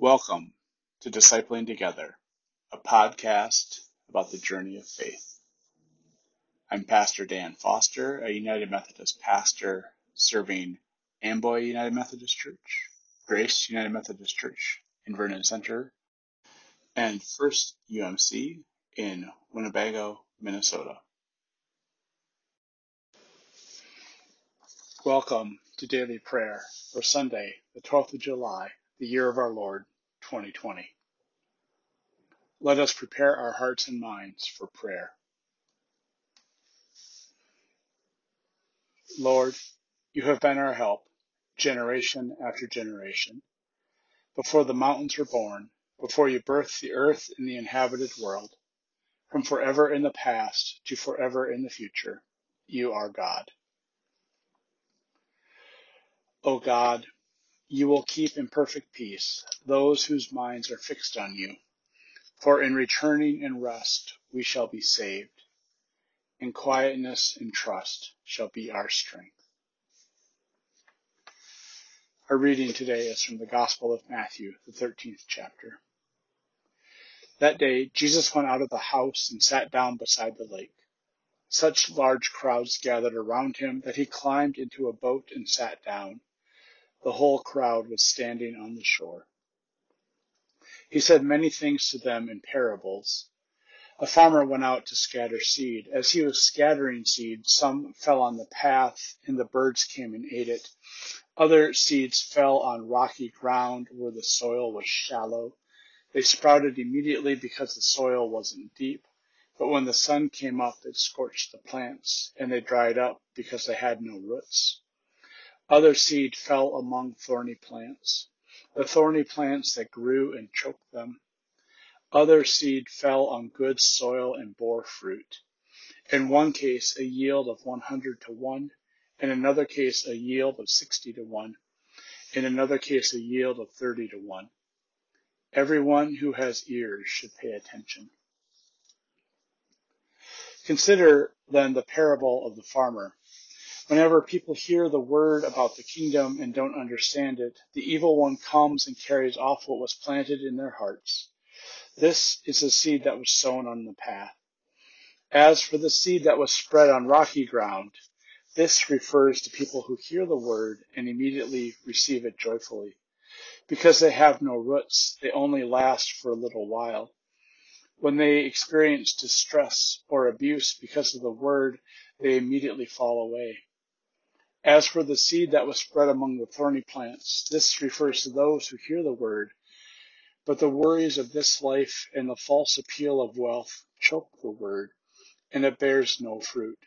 Welcome to Discipling Together, a podcast about the journey of faith. I'm Pastor Dan Foster, a United Methodist pastor serving Amboy United Methodist Church, Grace United Methodist Church in Vernon Center, and First UMC in Winnebago, Minnesota. Welcome to daily prayer for Sunday, the 12th of July, the year of our Lord, 2020. Let us prepare our hearts and minds for prayer. Lord, you have been our help, generation after generation. Before the mountains were born, before you birthed the earth and the inhabited world, from forever in the past to forever in the future, you are God. O God, you will keep in perfect peace those whose minds are fixed on you. For in returning and rest we shall be saved. In quietness and trust shall be our strength. Our reading today is from the Gospel of Matthew, the 13th chapter. That day, Jesus went out of the house and sat down beside the lake. Such large crowds gathered around him that he climbed into a boat and sat down the whole crowd was standing on the shore. He said many things to them in parables. A farmer went out to scatter seed. As he was scattering seed, some fell on the path, and the birds came and ate it. Other seeds fell on rocky ground where the soil was shallow. They sprouted immediately because the soil wasn't deep. But when the sun came up, it scorched the plants, and they dried up because they had no roots. Other seed fell among thorny plants, the thorny plants that grew and choked them. Other seed fell on good soil and bore fruit. In one case, a yield of 100 to 1. In another case, a yield of 60 to 1. In another case, a yield of 30 to 1. Everyone who has ears should pay attention. Consider then the parable of the farmer. Whenever people hear the word about the kingdom and don't understand it, the evil one comes and carries off what was planted in their hearts. This is the seed that was sown on the path. As for the seed that was spread on rocky ground, this refers to people who hear the word and immediately receive it joyfully. Because they have no roots, they only last for a little while. When they experience distress or abuse because of the word, they immediately fall away. As for the seed that was spread among the thorny plants, this refers to those who hear the word, but the worries of this life and the false appeal of wealth choke the word, and it bears no fruit.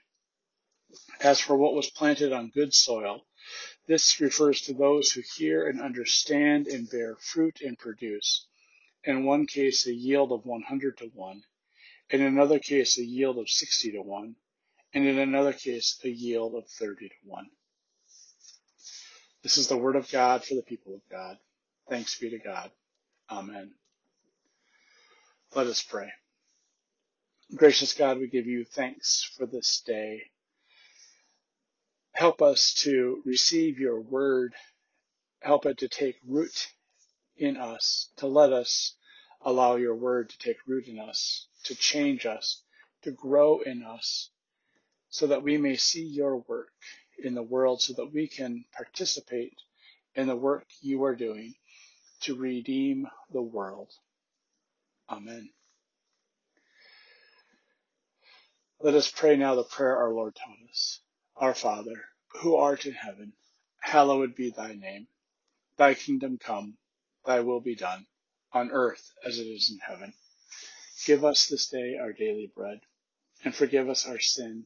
As for what was planted on good soil, this refers to those who hear and understand and bear fruit and produce. In one case, a yield of 100 to 1. In another case, a yield of 60 to 1. And in another case, a yield of 30 to 1. This is the word of God for the people of God. Thanks be to God. Amen. Let us pray. Gracious God, we give you thanks for this day. Help us to receive your word. Help it to take root in us, to let us allow your word to take root in us, to change us, to grow in us, so that we may see your work in the world so that we can participate in the work you are doing to redeem the world. Amen. Let us pray now the prayer our Lord taught us. Our Father, who art in heaven, hallowed be thy name. Thy kingdom come, thy will be done, on earth as it is in heaven. Give us this day our daily bread, and forgive us our sin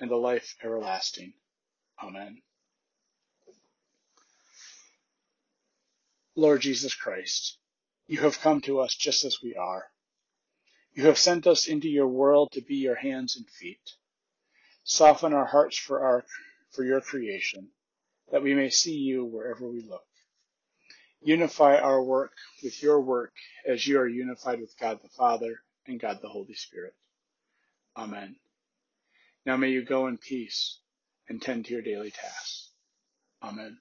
and the life everlasting. Amen. Lord Jesus Christ, you have come to us just as we are. You have sent us into your world to be your hands and feet. Soften our hearts for our for your creation, that we may see you wherever we look. Unify our work with your work as you are unified with God the Father and God the Holy Spirit. Amen. Now may you go in peace and tend to your daily tasks. Amen.